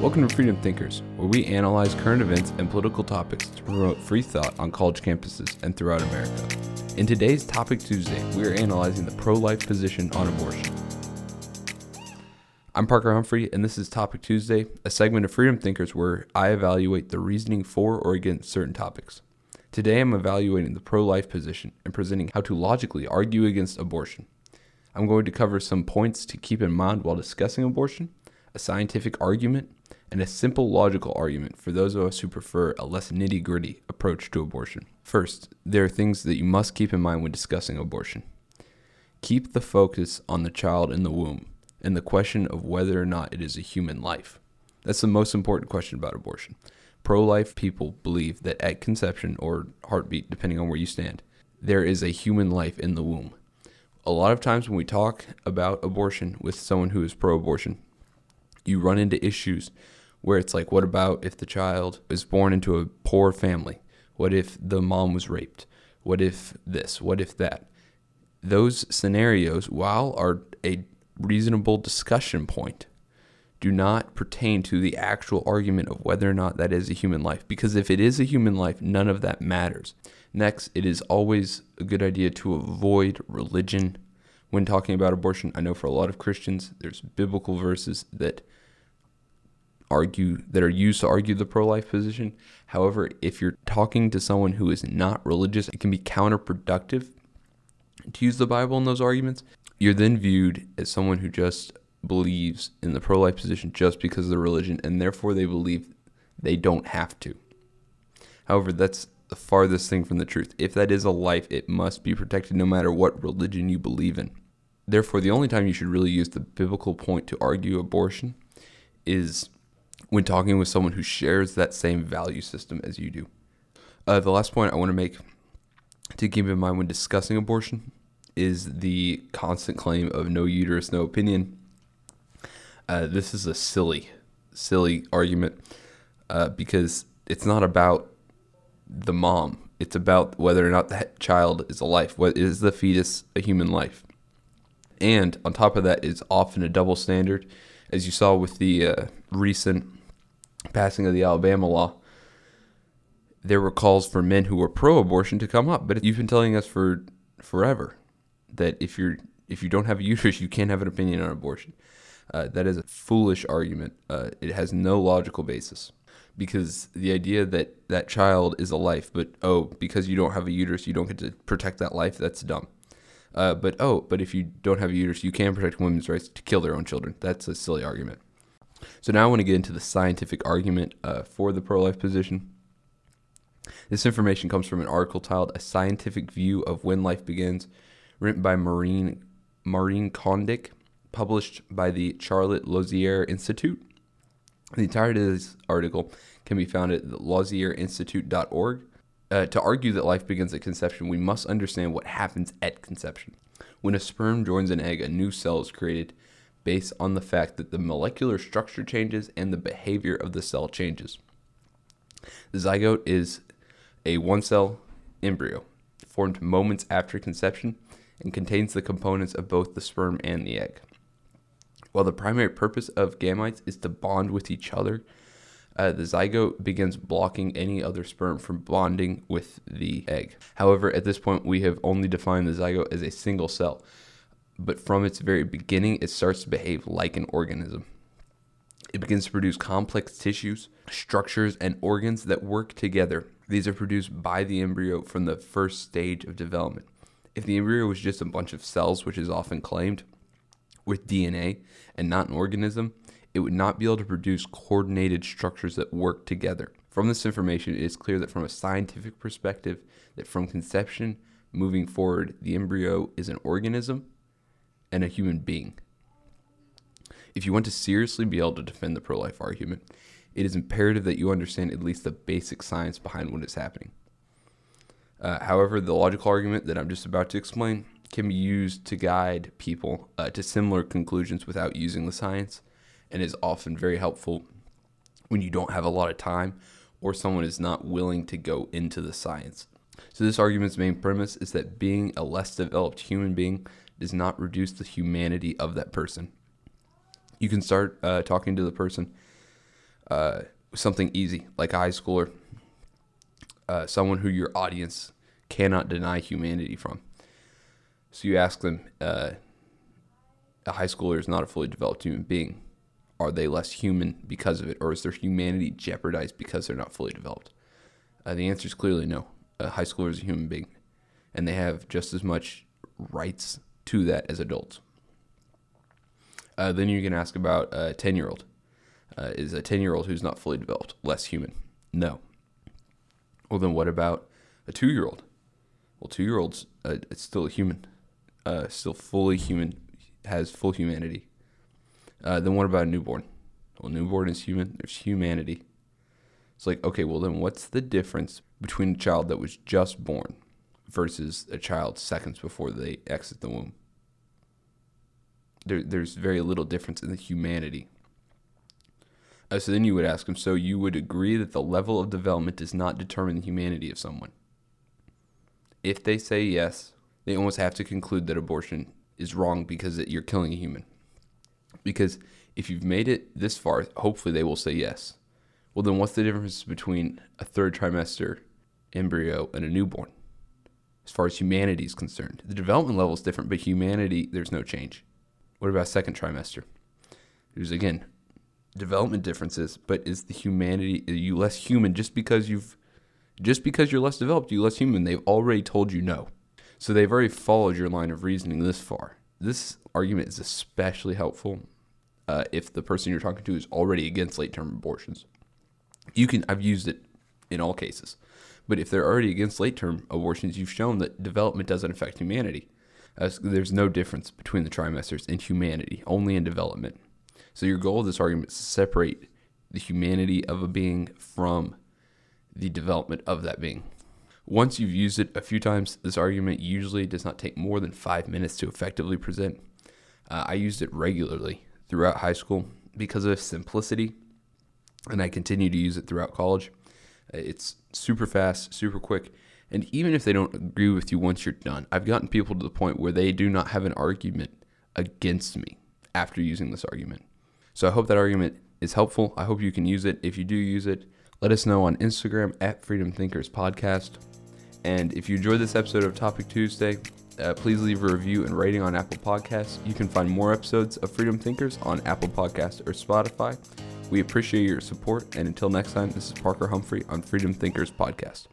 Welcome to Freedom Thinkers, where we analyze current events and political topics to promote free thought on college campuses and throughout America. In today's Topic Tuesday, we are analyzing the pro life position on abortion. I'm Parker Humphrey, and this is Topic Tuesday, a segment of Freedom Thinkers where I evaluate the reasoning for or against certain topics. Today, I'm evaluating the pro life position and presenting how to logically argue against abortion. I'm going to cover some points to keep in mind while discussing abortion, a scientific argument, and a simple logical argument for those of us who prefer a less nitty gritty approach to abortion. First, there are things that you must keep in mind when discussing abortion. Keep the focus on the child in the womb and the question of whether or not it is a human life. That's the most important question about abortion. Pro life people believe that at conception or heartbeat, depending on where you stand, there is a human life in the womb. A lot of times when we talk about abortion with someone who is pro abortion, you run into issues where it's like, what about if the child is born into a poor family? What if the mom was raped? What if this? What if that? Those scenarios, while are a reasonable discussion point, do not pertain to the actual argument of whether or not that is a human life. Because if it is a human life, none of that matters. Next, it is always a good idea to avoid religion when talking about abortion. I know for a lot of Christians, there's biblical verses that argue that are used to argue the pro-life position. However, if you're talking to someone who is not religious, it can be counterproductive to use the Bible in those arguments. You're then viewed as someone who just believes in the pro-life position just because of their religion and therefore they believe they don't have to. However, that's the farthest thing from the truth. If that is a life, it must be protected no matter what religion you believe in. Therefore, the only time you should really use the biblical point to argue abortion is when talking with someone who shares that same value system as you do. Uh, the last point I want to make to keep in mind when discussing abortion is the constant claim of no uterus, no opinion. Uh, this is a silly, silly argument uh, because it's not about the mom. It's about whether or not that child is a life. What is the fetus a human life? And on top of that is often a double standard, as you saw with the uh, recent passing of the Alabama law, there were calls for men who were pro-abortion to come up. But you've been telling us for forever that if you're if you don't have a uterus, you can't have an opinion on abortion. Uh, that is a foolish argument. Uh, it has no logical basis because the idea that that child is a life, but oh, because you don't have a uterus, you don't get to protect that life. That's dumb. Uh, but oh, but if you don't have a uterus, you can protect women's rights to kill their own children. That's a silly argument. So now I want to get into the scientific argument uh, for the pro life position. This information comes from an article titled A Scientific View of When Life Begins, written by Maureen, Maureen Condic, published by the Charlotte Lozier Institute. The entirety of this article can be found at lozierinstitute.org. Uh, to argue that life begins at conception, we must understand what happens at conception. When a sperm joins an egg, a new cell is created based on the fact that the molecular structure changes and the behavior of the cell changes. The zygote is a one cell embryo formed moments after conception and contains the components of both the sperm and the egg. While the primary purpose of gametes is to bond with each other, uh, the zygote begins blocking any other sperm from bonding with the egg. However, at this point, we have only defined the zygote as a single cell, but from its very beginning, it starts to behave like an organism. It begins to produce complex tissues, structures, and organs that work together. These are produced by the embryo from the first stage of development. If the embryo was just a bunch of cells, which is often claimed, with DNA and not an organism, it would not be able to produce coordinated structures that work together. From this information, it is clear that from a scientific perspective, that from conception moving forward, the embryo is an organism and a human being. If you want to seriously be able to defend the pro life argument, it is imperative that you understand at least the basic science behind what is happening. Uh, however, the logical argument that I'm just about to explain can be used to guide people uh, to similar conclusions without using the science and is often very helpful when you don't have a lot of time or someone is not willing to go into the science. So, this argument's main premise is that being a less developed human being does not reduce the humanity of that person. You can start uh, talking to the person uh, something easy, like a high schooler, uh, someone who your audience cannot deny humanity from. So you ask them, uh, a high schooler is not a fully developed human being. Are they less human because of it, or is their humanity jeopardized because they're not fully developed? Uh, the answer is clearly no. A high schooler is a human being, and they have just as much rights to that as adults. Uh, then you can ask about a 10 year old. Uh, is a 10 year old who's not fully developed less human? No. Well, then what about a two year old? Well, two year olds, uh, it's still a human, uh, still fully human, has full humanity. Uh, then what about a newborn? Well, newborn is human, there's humanity. It's like, okay, well, then what's the difference between a child that was just born versus a child seconds before they exit the womb? There, there's very little difference in the humanity. Uh, so then you would ask them, so you would agree that the level of development does not determine the humanity of someone? If they say yes, they almost have to conclude that abortion is wrong because it, you're killing a human. Because if you've made it this far, hopefully they will say yes. Well, then what's the difference between a third trimester embryo and a newborn? As far as humanity is concerned, the development level is different, but humanity, there's no change. What about second trimester? There's again development differences, but is the humanity are you less human just because you've just because you're less developed, you less human? They've already told you no. So they've already followed your line of reasoning this far. This argument is especially helpful uh, if the person you're talking to is already against late term abortions. You can I've used it in all cases. But if they're already against late term abortions, you've shown that development doesn't affect humanity. There's no difference between the trimesters in humanity, only in development. So your goal of this argument is to separate the humanity of a being from the development of that being. Once you've used it a few times, this argument usually does not take more than five minutes to effectively present. Uh, I used it regularly throughout high school because of simplicity, and I continue to use it throughout college. It's super fast, super quick, and even if they don't agree with you once you're done, I've gotten people to the point where they do not have an argument against me after using this argument. So I hope that argument is helpful. I hope you can use it. If you do use it, let us know on Instagram at Freedom Thinkers Podcast. And if you enjoyed this episode of Topic Tuesday, uh, please leave a review and rating on Apple Podcasts. You can find more episodes of Freedom Thinkers on Apple Podcasts or Spotify. We appreciate your support, and until next time, this is Parker Humphrey on Freedom Thinkers Podcast.